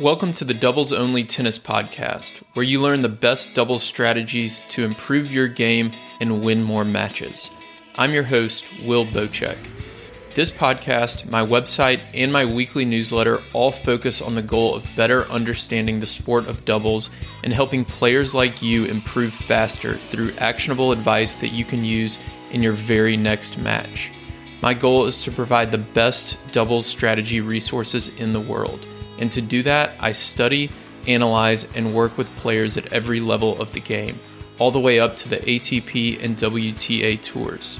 Welcome to the Doubles Only Tennis Podcast, where you learn the best doubles strategies to improve your game and win more matches. I'm your host, Will Boucek. This podcast, my website, and my weekly newsletter all focus on the goal of better understanding the sport of doubles and helping players like you improve faster through actionable advice that you can use in your very next match. My goal is to provide the best doubles strategy resources in the world. And to do that, I study, analyze, and work with players at every level of the game, all the way up to the ATP and WTA tours.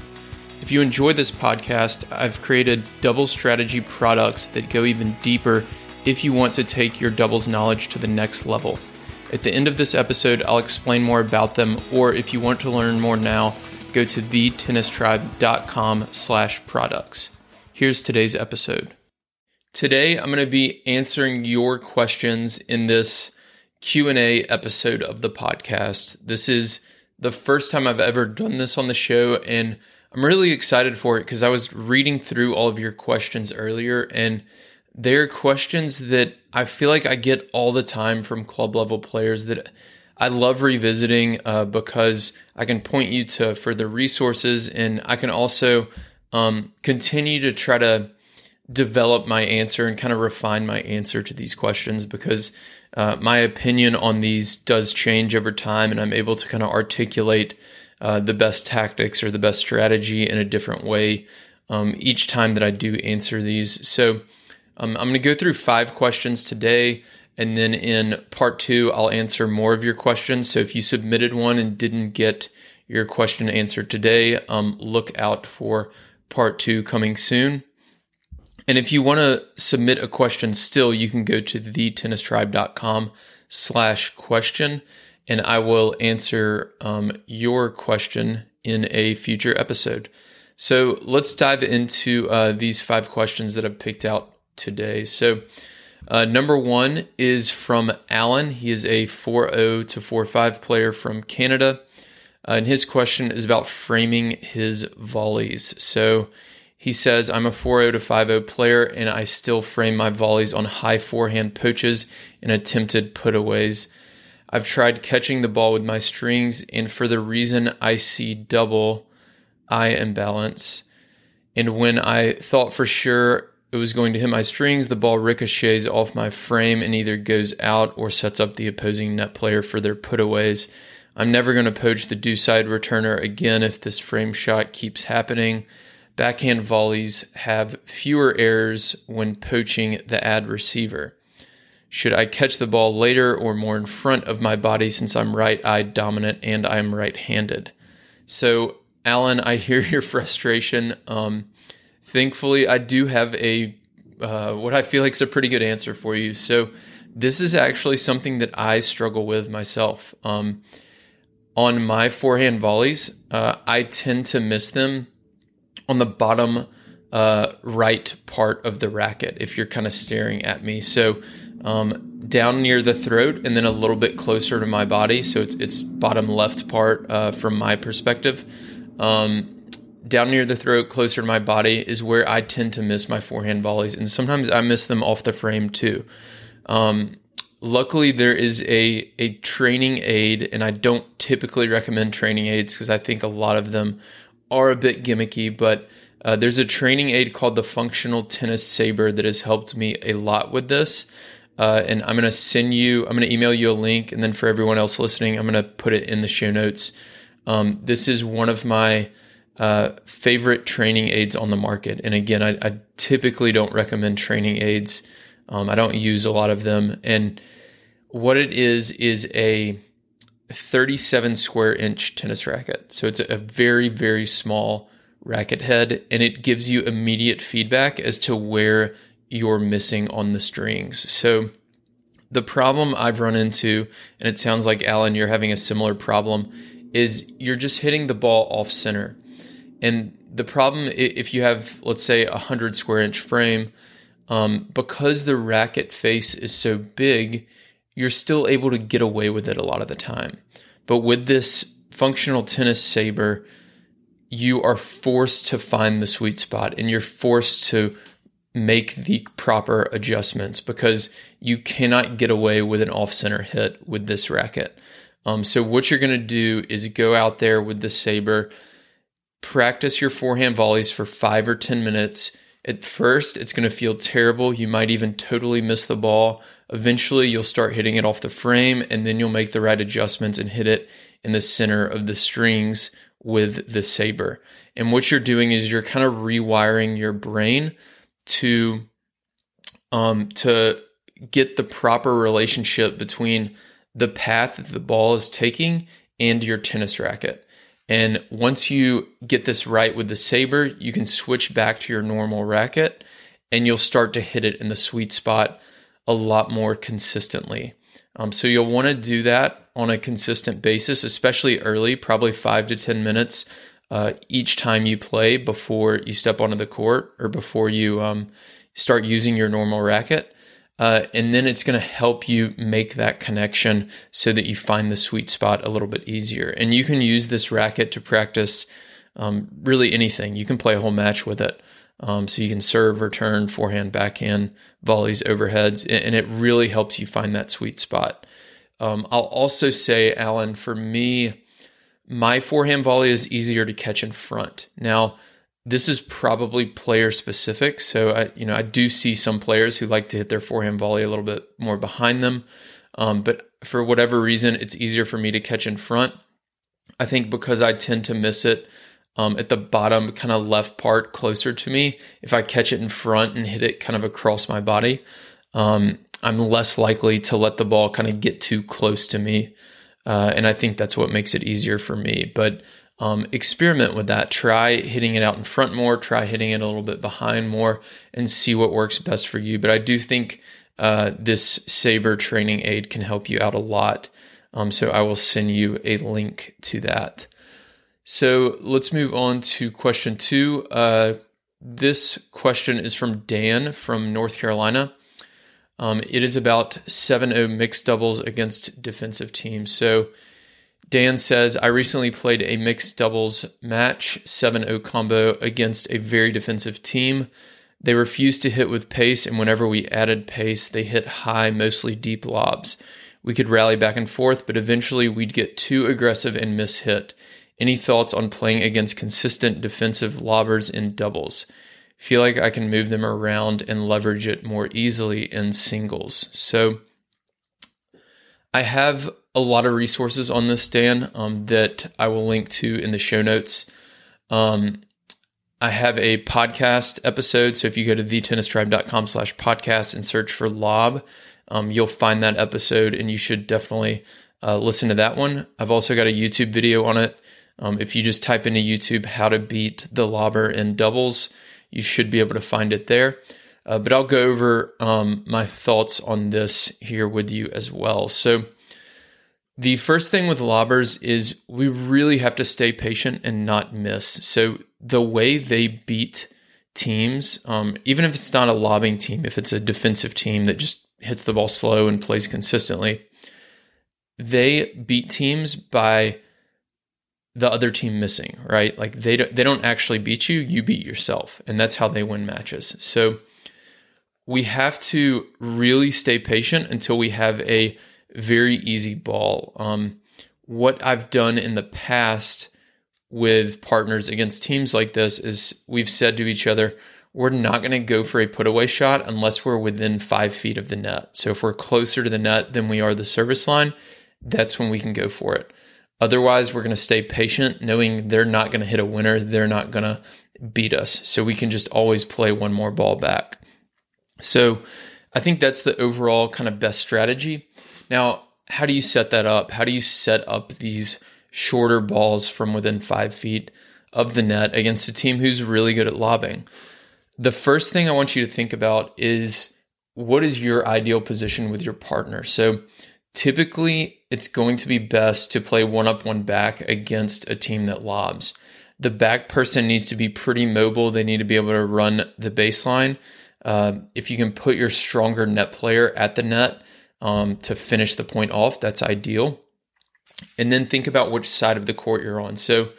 If you enjoy this podcast, I've created double strategy products that go even deeper if you want to take your doubles knowledge to the next level. At the end of this episode, I'll explain more about them, or if you want to learn more now, go to thetennistribe.com slash products. Here's today's episode. Today, I'm going to be answering your questions in this Q&A episode of the podcast. This is the first time I've ever done this on the show and I'm really excited for it because I was reading through all of your questions earlier and they're questions that I feel like I get all the time from club level players that I love revisiting uh, because I can point you to further resources and I can also um, continue to try to develop my answer and kind of refine my answer to these questions because uh, my opinion on these does change over time and I'm able to kind of articulate uh, the best tactics or the best strategy in a different way um, each time that I do answer these. So um, I'm going to go through five questions today. And then in part two, I'll answer more of your questions. So if you submitted one and didn't get your question answered today, um, look out for part two coming soon. And if you want to submit a question still, you can go to thetennistribe.com slash question and I will answer um, your question in a future episode. So let's dive into uh, these five questions that I've picked out today. So, uh, number one is from Alan. He is a 4.0 to 4.5 player from Canada. Uh, and his question is about framing his volleys. So, he says, I'm a 4-0 to 5-0 player and I still frame my volleys on high forehand poaches and attempted putaways. I've tried catching the ball with my strings, and for the reason I see double eye imbalance. And when I thought for sure it was going to hit my strings, the ball ricochets off my frame and either goes out or sets up the opposing net player for their putaways. I'm never going to poach the deuce side returner again if this frame shot keeps happening. Backhand volleys have fewer errors when poaching the ad receiver. Should I catch the ball later or more in front of my body since I'm right eyed dominant and I'm right handed? So, Alan, I hear your frustration. Um, thankfully, I do have a uh, what I feel like is a pretty good answer for you. So, this is actually something that I struggle with myself. Um, on my forehand volleys, uh, I tend to miss them on the bottom uh, right part of the racket if you're kind of staring at me. So um, down near the throat and then a little bit closer to my body. So it's, it's bottom left part uh, from my perspective. Um, down near the throat, closer to my body, is where I tend to miss my forehand volleys. And sometimes I miss them off the frame too. Um, luckily, there is a, a training aid, and I don't typically recommend training aids because I think a lot of them are a bit gimmicky, but uh, there's a training aid called the Functional Tennis Saber that has helped me a lot with this. Uh, and I'm going to send you, I'm going to email you a link. And then for everyone else listening, I'm going to put it in the show notes. Um, this is one of my uh, favorite training aids on the market. And again, I, I typically don't recommend training aids, um, I don't use a lot of them. And what it is, is a 37 square inch tennis racket. So it's a very, very small racket head, and it gives you immediate feedback as to where you're missing on the strings. So the problem I've run into, and it sounds like Alan, you're having a similar problem, is you're just hitting the ball off center. And the problem, if you have, let's say, a 100 square inch frame, um, because the racket face is so big, you're still able to get away with it a lot of the time. But with this functional tennis saber, you are forced to find the sweet spot and you're forced to make the proper adjustments because you cannot get away with an off center hit with this racket. Um, so, what you're going to do is go out there with the Sabre, practice your forehand volleys for five or 10 minutes. At first, it's going to feel terrible. You might even totally miss the ball. Eventually, you'll start hitting it off the frame, and then you'll make the right adjustments and hit it in the center of the strings with the Sabre. And what you're doing is you're kind of rewiring your brain to um, to get the proper relationship between the path that the ball is taking and your tennis racket. And once you get this right with the Sabre, you can switch back to your normal racket and you'll start to hit it in the sweet spot a lot more consistently. Um, so you'll want to do that on a consistent basis, especially early, probably five to 10 minutes uh, each time you play before you step onto the court or before you um, start using your normal racket. Uh, and then it's going to help you make that connection so that you find the sweet spot a little bit easier. And you can use this racket to practice um, really anything. You can play a whole match with it. Um, so you can serve, return, forehand, backhand, volleys, overheads, and it really helps you find that sweet spot. Um, I'll also say, Alan, for me, my forehand volley is easier to catch in front. Now, this is probably player specific. So I, you know, I do see some players who like to hit their forehand volley a little bit more behind them. Um, but for whatever reason, it's easier for me to catch in front. I think because I tend to miss it um, at the bottom, kind of left part closer to me. If I catch it in front and hit it kind of across my body, um, I'm less likely to let the ball kind of get too close to me. Uh, and I think that's what makes it easier for me. But um, experiment with that. Try hitting it out in front more, try hitting it a little bit behind more, and see what works best for you. But I do think uh, this Sabre training aid can help you out a lot. Um, so I will send you a link to that. So let's move on to question two. Uh, this question is from Dan from North Carolina. Um, it is about 7 0 mixed doubles against defensive teams. So Dan says, I recently played a mixed doubles match, 7 0 combo, against a very defensive team. They refused to hit with pace, and whenever we added pace, they hit high, mostly deep lobs. We could rally back and forth, but eventually we'd get too aggressive and miss hit. Any thoughts on playing against consistent defensive lobbers in doubles? Feel like I can move them around and leverage it more easily in singles. So I have a lot of resources on this, Dan, um, that I will link to in the show notes. Um, I have a podcast episode. So if you go to thetennistribe.com slash podcast and search for lob, um, you'll find that episode and you should definitely uh, listen to that one. I've also got a YouTube video on it um, if you just type into YouTube how to beat the lobber in doubles, you should be able to find it there. Uh, but I'll go over um, my thoughts on this here with you as well. So, the first thing with lobbers is we really have to stay patient and not miss. So, the way they beat teams, um, even if it's not a lobbing team, if it's a defensive team that just hits the ball slow and plays consistently, they beat teams by the other team missing, right? Like they don't they don't actually beat you, you beat yourself, and that's how they win matches. So we have to really stay patient until we have a very easy ball. Um, what I've done in the past with partners against teams like this is we've said to each other, we're not going to go for a put away shot unless we're within five feet of the net. So if we're closer to the net than we are the service line, that's when we can go for it. Otherwise, we're going to stay patient, knowing they're not going to hit a winner. They're not going to beat us. So we can just always play one more ball back. So I think that's the overall kind of best strategy. Now, how do you set that up? How do you set up these shorter balls from within five feet of the net against a team who's really good at lobbing? The first thing I want you to think about is what is your ideal position with your partner? So typically it's going to be best to play one up, one back against a team that lobs. The back person needs to be pretty mobile. They need to be able to run the baseline. Uh, if you can put your stronger net player at the net um, to finish the point off, that's ideal. And then think about which side of the court you're on. So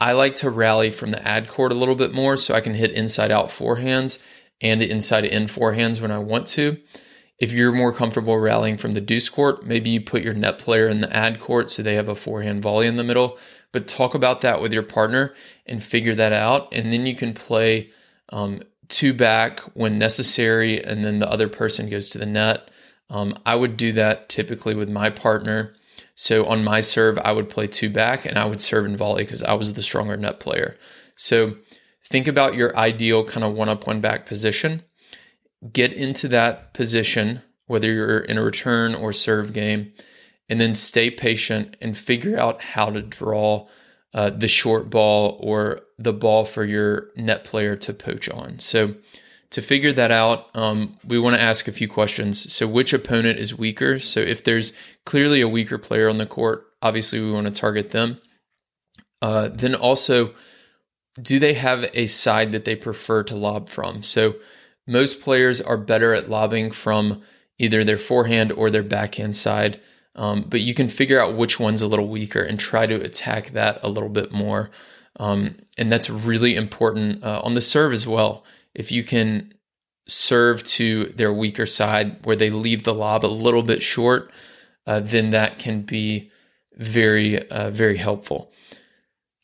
I like to rally from the ad court a little bit more so I can hit inside out forehands and inside in forehands when I want to. If you're more comfortable rallying from the deuce court, maybe you put your net player in the ad court so they have a forehand volley in the middle. But talk about that with your partner and figure that out. And then you can play um, two back when necessary, and then the other person goes to the net. Um, I would do that typically with my partner. So on my serve, I would play two back and I would serve and volley because I was the stronger net player. So think about your ideal kind of one up, one back position. Get into that position, whether you're in a return or serve game, and then stay patient and figure out how to draw uh, the short ball or the ball for your net player to poach on. So, to figure that out, um, we want to ask a few questions. So, which opponent is weaker? So, if there's clearly a weaker player on the court, obviously we want to target them. Uh, then also, do they have a side that they prefer to lob from? So, most players are better at lobbing from either their forehand or their backhand side. Um, but you can figure out which one's a little weaker and try to attack that a little bit more. Um, and that's really important uh, on the serve as well. If you can serve to their weaker side where they leave the lob a little bit short, uh, then that can be very, uh, very helpful.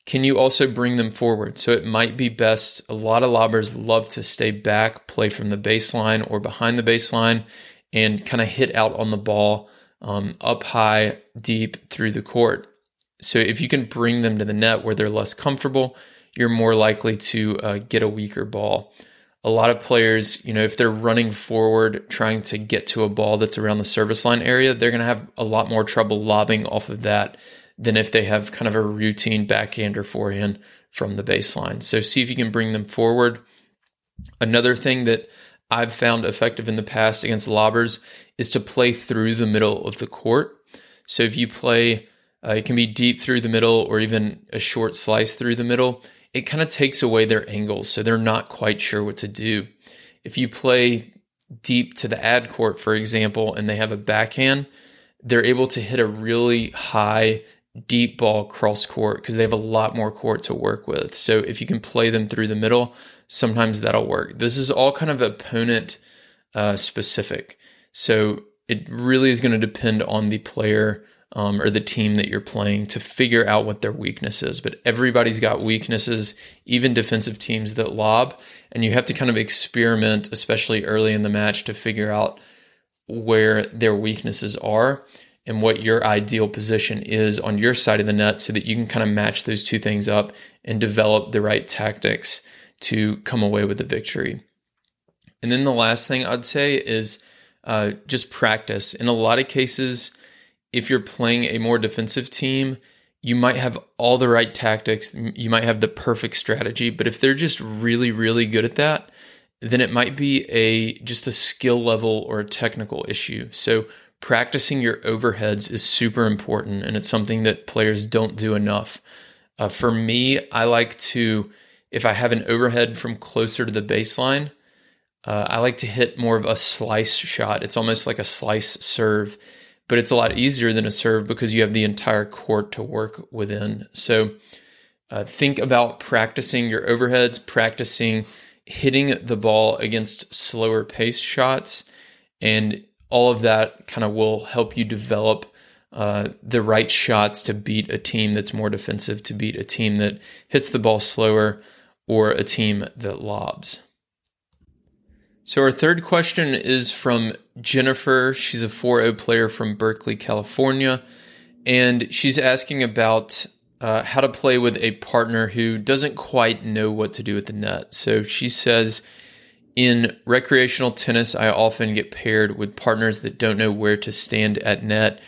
Can you also bring them forward? So it might be best. A lot of lobbers love to stay back, play from the baseline or behind the baseline, and kind of hit out on the ball um, up high, deep through the court. So if you can bring them to the net where they're less comfortable, you're more likely to uh, get a weaker ball. A lot of players, you know, if they're running forward trying to get to a ball that's around the service line area, they're going to have a lot more trouble lobbing off of that than if they have kind of a routine backhand or forehand from the baseline. So see if you can bring them forward. Another thing that I've found effective in the past against lobbers is to play through the middle of the court. So if you play, uh, it can be deep through the middle or even a short slice through the middle. It kind of takes away their angles, so they're not quite sure what to do. If you play deep to the ad court, for example, and they have a backhand, they're able to hit a really high, deep ball cross court because they have a lot more court to work with. So if you can play them through the middle, sometimes that'll work. This is all kind of opponent uh, specific. So it really is going to depend on the player um, or the team that you're playing to figure out what their weakness is. But everybody's got weaknesses, even defensive teams that lob. And you have to kind of experiment, especially early in the match, to figure out where their weaknesses are and what your ideal position is on your side of the net so that you can kind of match those two things up and develop the right tactics to come away with the victory. And then the last thing I'd say is uh, just practice. In a lot of cases, if you're playing a more defensive team, you might have all the right tactics, you might have the perfect strategy, but if they're just really, really good at that, then it might be a just a skill level or a technical issue. So practicing your overheads is super important, and it's something that players don't do enough. Uh, for me, I like to if I have an overhead from closer to the baseline, uh, I like to hit more of a slice shot. It's almost like a slice serve, but it's a lot easier than a serve because you have the entire court to work within. So uh, think about practicing your overheads, practicing hitting the ball against slower pace shots, and all of that kind of will help you develop uh, the right shots to beat a team that's more defensive, to beat a team that hits the ball slower or a team that lobs. So, our third question is from Jennifer. She's a 4 0 player from Berkeley, California. And she's asking about uh, how to play with a partner who doesn't quite know what to do with the net. So, she says, in recreational tennis, I often get paired with partners that don't know where to stand at net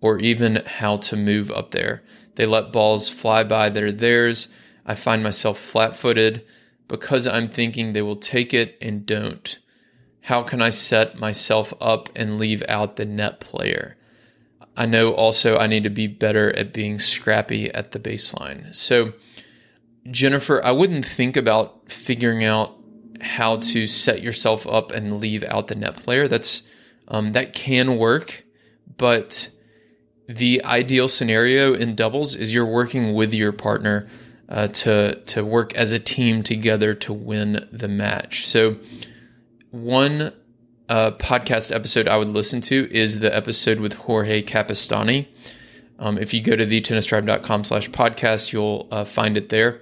or even how to move up there. They let balls fly by that are theirs I find myself flat footed because I'm thinking they will take it and don't. How can I set myself up and leave out the net player? I know also I need to be better at being scrappy at the baseline. So, Jennifer, I wouldn't think about figuring out how to set yourself up and leave out the net player. That's um, that can work, but the ideal scenario in doubles is you're working with your partner uh, to to work as a team together to win the match. So one uh, podcast episode I would listen to is the episode with Jorge Capestany. Um, if you go to thetennistribe.com slash podcast, you'll uh, find it there.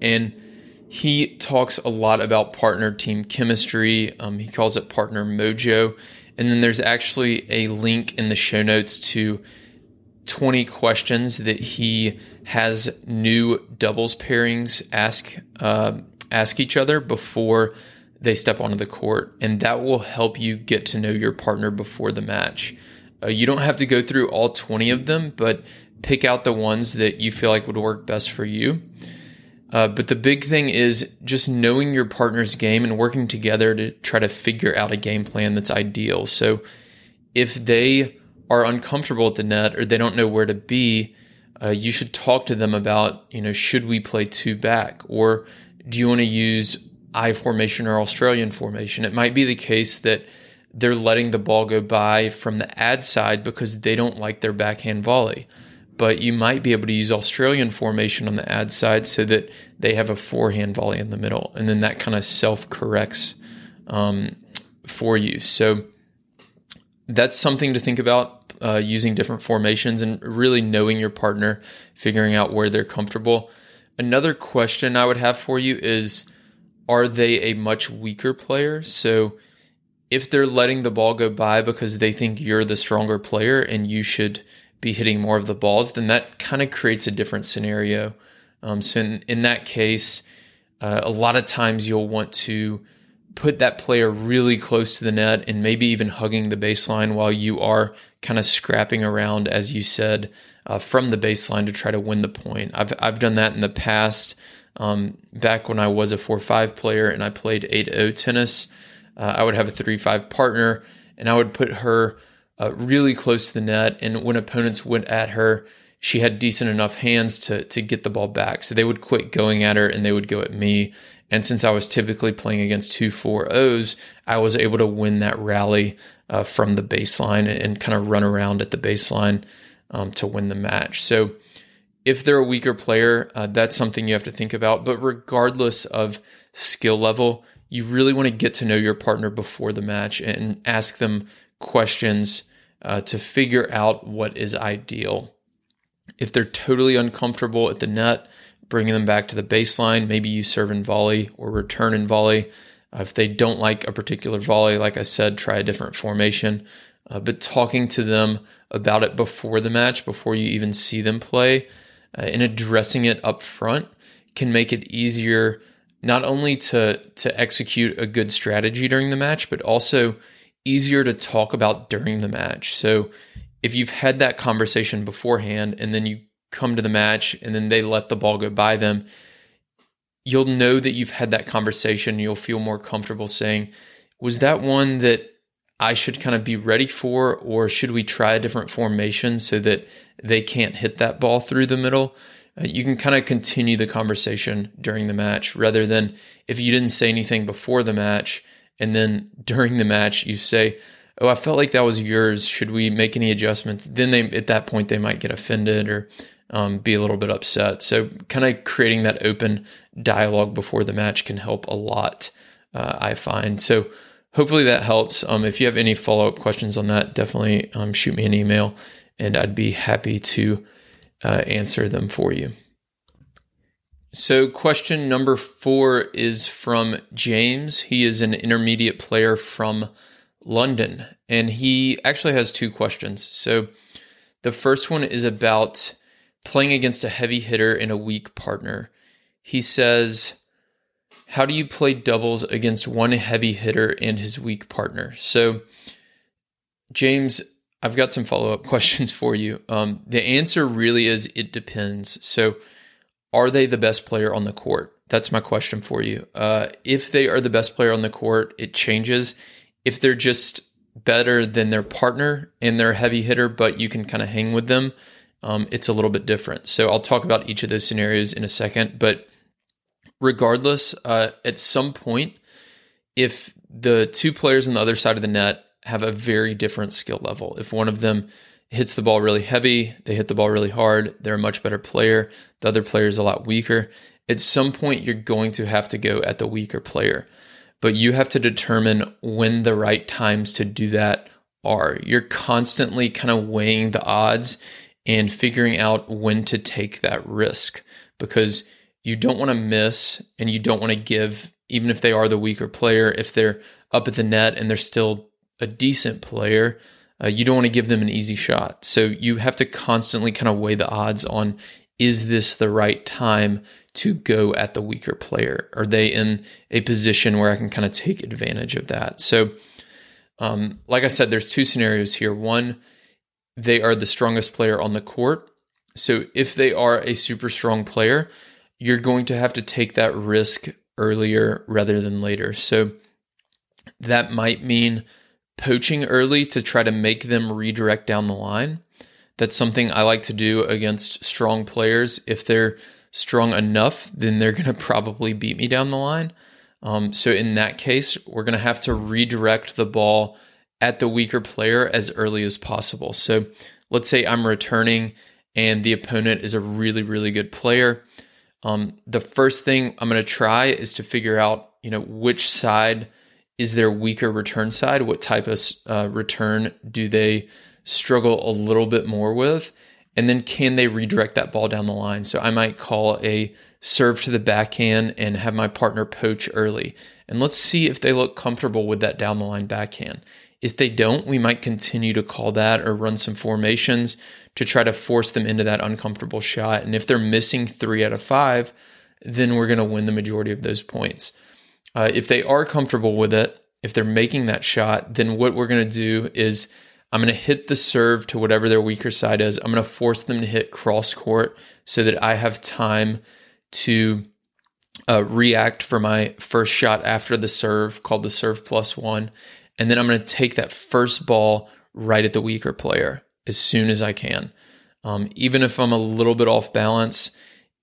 And he talks a lot about partner team chemistry. Um, he calls it partner mojo. And then there's actually a link in the show notes to 20 questions that he has new doubles pairings ask uh, ask each other before they step onto the court, and that will help you get to know your partner before the match. Uh, you don't have to go through all 20 of them, but pick out the ones that you feel like would work best for you. Uh, but the big thing is just knowing your partner's game and working together to try to figure out a game plan that's ideal. So if they are uncomfortable at the net or they don't know where to be, uh, you should talk to them about, you know, should we play two back or do you want to use I formation or Australian formation? It might be the case that they're letting the ball go by from the ad side because they don't like their backhand volley. But you might be able to use Australian formation on the ad side so that they have a forehand volley in the middle. And then that kind of self corrects um, for you. So that's something to think about uh, using different formations and really knowing your partner, figuring out where they're comfortable. Another question I would have for you is Are they a much weaker player? So if they're letting the ball go by because they think you're the stronger player and you should be hitting more of the balls, then that kind of creates a different scenario. Um, so in, in that case, uh, a lot of times you'll want to put that player really close to the net and maybe even hugging the baseline while you are kind of scrapping around, as you said, uh, from the baseline to try to win the point. I've, I've done that in the past. Um, back when I was a 4 5 player and I played 8 0 tennis, uh, I would have a 3 5 partner and I would put her uh, really close to the net. And when opponents went at her, she had decent enough hands to, to get the ball back. So they would quit going at her and they would go at me. And since I was typically playing against two 4-0s, I was able to win that rally uh, from the baseline and kind of run around at the baseline um, to win the match. So if they're a weaker player, uh, that's something you have to think about. But regardless of skill level, you really want to get to know your partner before the match and ask them questions uh, to figure out what is ideal. If they're totally uncomfortable at the net, bringing them back to the baseline. Maybe you serve in volley or return in volley. Uh, if they don't like a particular volley, like I said, try a different formation. Uh, but talking to them about it before the match, before you even see them play, uh, and addressing it up front can make it easier not only to to execute a good strategy during the match, but also easier to talk about during the match. So if you've had that conversation beforehand and then you come to the match and then they let the ball go by them, you'll know that you've had that conversation. You'll feel more comfortable saying, Was that one that I should kind of be ready for, or should we try a different formation so that they can't hit that ball through the middle? Uh, you can kind of continue the conversation during the match rather than if you didn't say anything before the match and then during the match you say, "Oh, I felt like that was yours. Should we make any adjustments?" Then they at that point they might get offended or um, be a little bit upset. So, kind of creating that open dialogue before the match can help a lot, uh, I find. So, hopefully that helps. Um, if you have any follow up questions on that, definitely um, shoot me an email and I'd be happy to uh, answer them for you. So, question number four is from James. He is an intermediate player from London, and he actually has two questions. So, the first one is about playing against a heavy hitter and a weak partner. He says, How do you play doubles against one heavy hitter and his weak partner? So, James, I've got some follow up questions for you. Um, the answer really is it depends. So, are they the best player on the court? That's my question for you. Uh, if they are the best player on the court, it changes. If they're just better than their partner and they're a heavy hitter, but you can kind of hang with them, um, it's a little bit different. So I'll talk about each of those scenarios in a second. But regardless, uh, at some point, if the two players on the other side of the net have a very different skill level, if one of them hits the ball really heavy, they hit the ball really hard, they're a much better player, the other player is a lot weaker. At some point, you're going to have to go at the weaker player. but you have to determine when the right times to do that are. You're constantly kind of weighing the odds and figuring out when to take that risk because you don't want to miss and you don't want to give, even if they are the weaker player, if they're up at the net and they're still a decent player, uh, you don't want to give them an easy shot. So you have to constantly kind of weigh the odds on is this the right time to go at the weaker player? Are they in a position where I can kind of take advantage of that? So, um, like I said, there's two scenarios here. One, they are the strongest player on the court. So if they are a super strong player, you're going to have to take that risk earlier rather than later. So that might mean poaching early to try to make them redirect down the line. That's something I like to do against strong players. If they're strong enough, then they're going to probably beat me down the line. Um, so in that case, we're going to have to redirect the ball at the weaker player as early as possible. So let's say I'm returning and the opponent is a really, really good player. Um, the first thing I'm going to try is to figure out, you know, which side is their weaker return side? What type of uh, return do they struggle a little bit more with? And then can they redirect that ball down the line? So I might call a serve to the backhand and have my partner poach early. And let's see if they look comfortable with that down the line backhand. If they don't, we might continue to call that or run some formations to try to force them into that uncomfortable shot. And if they're missing three out of five, then we're going to win the majority of those points. Uh, if they are comfortable with it, if they're making that shot, then what we're going to do is I'm going to hit the serve to whatever their weaker side is. I'm going to force them to hit cross court so that I have time to uh, react for my first shot after the serve, called the serve plus one. And then I'm going to take that first ball right at the weaker player as soon as I can. Um, even if I'm a little bit off balance,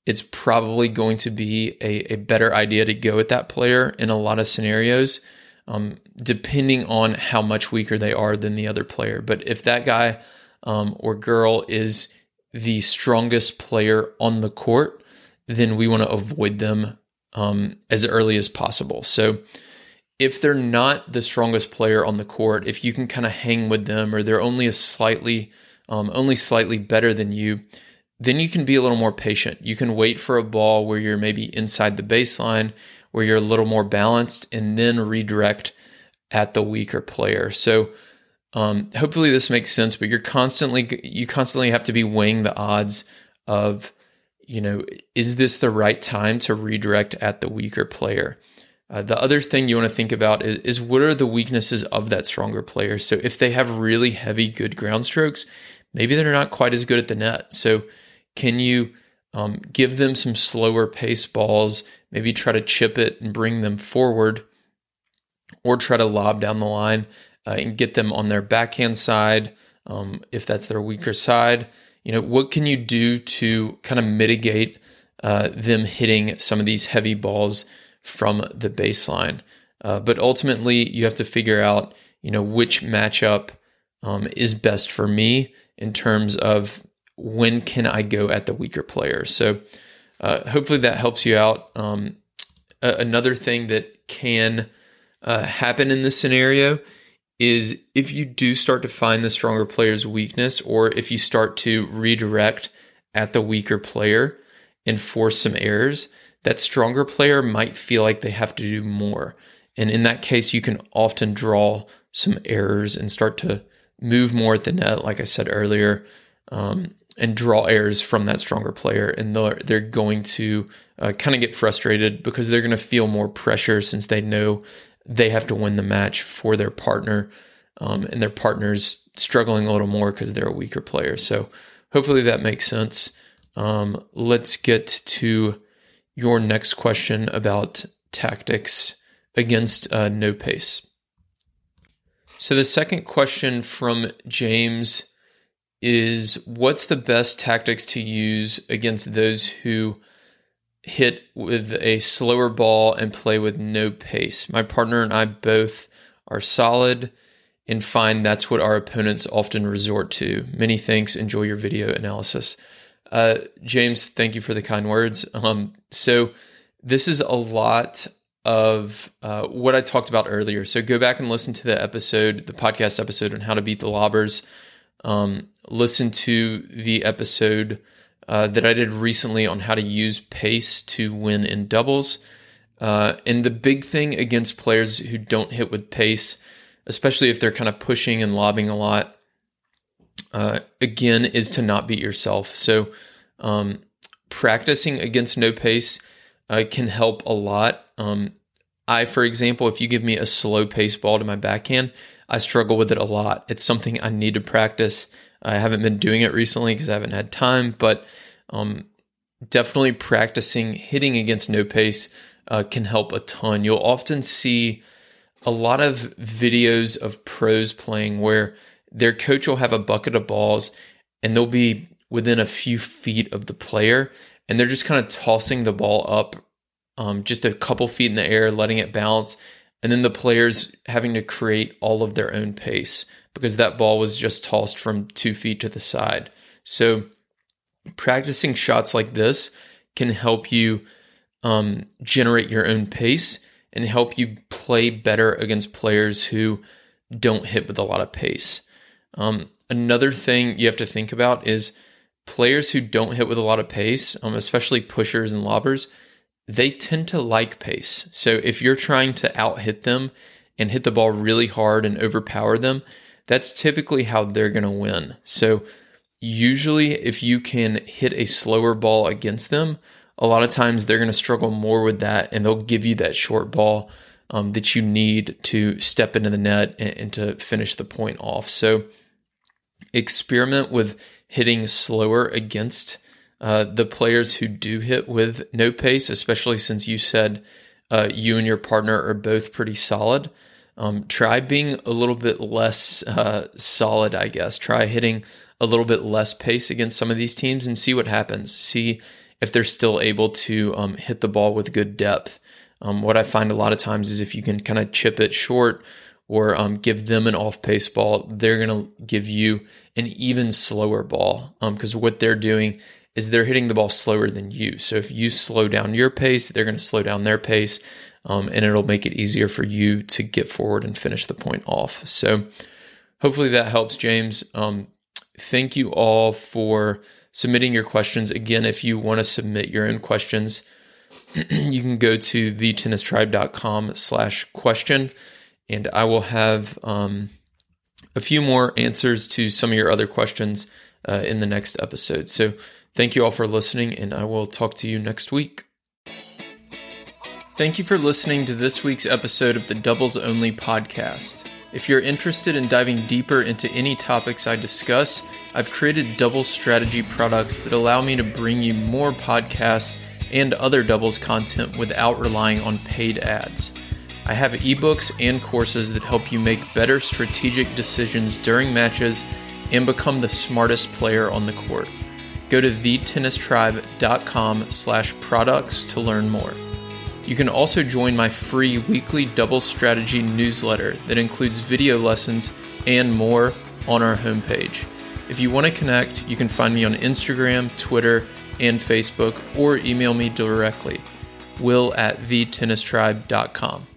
it's probably going to be a, a better idea to go with that player in a lot of scenarios, um, depending on how much weaker they are than the other player. But if that guy um, or girl is the strongest player on the court, then we want to avoid them um, as early as possible. So if they're not the strongest player on the court, if you can kind of hang with them or they're only a slightly um, only slightly better than you, then you can be a little more patient. You can wait for a ball where you're maybe inside the baseline, where you're a little more balanced, and then redirect at the weaker player. So um, hopefully this makes sense. But you're constantly you constantly have to be weighing the odds of you know is this the right time to redirect at the weaker player uh, the other thing you want to think about is, is what are the weaknesses of that stronger player? So if they have really heavy, good ground strokes, maybe they're not quite as good at the net. So can you um, give them some slower pace balls, maybe try to chip it and bring them forward, or try to lob down the line uh, and get them on their backhand side um, if that's their weaker side. You know, what can you do to kind of mitigate uh, them hitting some of these heavy balls? from the baseline. Uh, but ultimately, you have to figure out, you know, which matchup um, is best for me in terms of when can I go at the weaker player. So uh, hopefully that helps you out. Um, another thing that can uh, happen in this scenario is if you do start to find the stronger player's weakness, or if you start to redirect at the weaker player and force some errors, that stronger player might feel like they have to do more. And in that case, you can often draw some errors and start to move more at the net, like I said earlier, um, and draw errors from that stronger player. And they're, they're going to uh, kind of get frustrated because they're going to feel more pressure since they know they have to win the match for their partner. Um, and their partner's struggling a little more because they're a weaker player. So hopefully that makes sense. Um, let's get to your next question about tactics against uh, no pace. So, the second question from James is What's the best tactics to use against those who hit with a slower ball and play with no pace? My partner and I both are solid and find that's what our opponents often resort to. Many thanks. Enjoy your video analysis. Uh, James, thank you for the kind words. Um, so this is a lot of uh, what I talked about earlier. So go back and listen to the episode, the podcast episode on how to beat the lobbers. Um, listen to the episode uh, that I did recently on how to use pace to win in doubles. Uh, and the big thing against players who don't hit with pace, especially if they're kind of pushing and lobbing a lot, uh, again, is to not beat yourself. So um, practicing against no pace uh, can help a lot. Um, I, for example, if you give me a slow pace ball to my backhand, I struggle with it a lot. It's something I need to practice. I haven't been doing it recently because I haven't had time, but um, definitely practicing hitting against no pace uh, can help a ton. You'll often see a lot of videos of pros playing where their coach will have a bucket of balls and they'll be within a few feet of the player and they're just kind of tossing the ball up um, just a couple feet in the air, letting it bounce, and then the players having to create all of their own pace because that ball was just tossed from two feet to the side. So, practicing shots like this can help you um, generate your own pace and help you play better against players who don't hit with a lot of pace. Um, another thing you have to think about is players who don't hit with a lot of pace, um, especially pushers and lobbers, they tend to like pace. So if you're trying to out hit them and hit the ball really hard and overpower them, that's typically how they're going to win. So usually, if you can hit a slower ball against them, a lot of times they're going to struggle more with that and they'll give you that short ball um, that you need to step into the net and, and to finish the point off. So experiment with hitting slower against uh, the players who do hit with no pace, especially since you said uh, you and your partner are both pretty solid. Um, try being a little bit less uh, solid, I guess. Try hitting a little bit less pace against some of these teams and see what happens. See if they're still able to um, hit the ball with good depth. Um, what I find a lot of times is if you can kind of chip it short or um, give them an off pace ball, they're going to give you an even slower ball because um, what they're doing is they're hitting the ball slower than you. So if you slow down your pace, they're going to slow down their pace, um, and it'll make it easier for you to get forward and finish the point off. So hopefully that helps, James. Um, thank you all for submitting your questions. Again, if you want to submit your own questions, you can go to thetennistribe.com slash question, and I will have um, a few more answers to some of your other questions uh, in the next episode. So thank you all for listening, and I will talk to you next week. Thank you for listening to this week's episode of the Doubles Only podcast. If you're interested in diving deeper into any topics I discuss, I've created double strategy products that allow me to bring you more podcasts and other doubles content without relying on paid ads. I have ebooks and courses that help you make better strategic decisions during matches and become the smartest player on the court. Go to thetennistribe.com slash products to learn more. You can also join my free weekly double strategy newsletter that includes video lessons and more on our homepage. If you want to connect, you can find me on Instagram, Twitter, and Facebook, or email me directly, will at thetennistribe.com.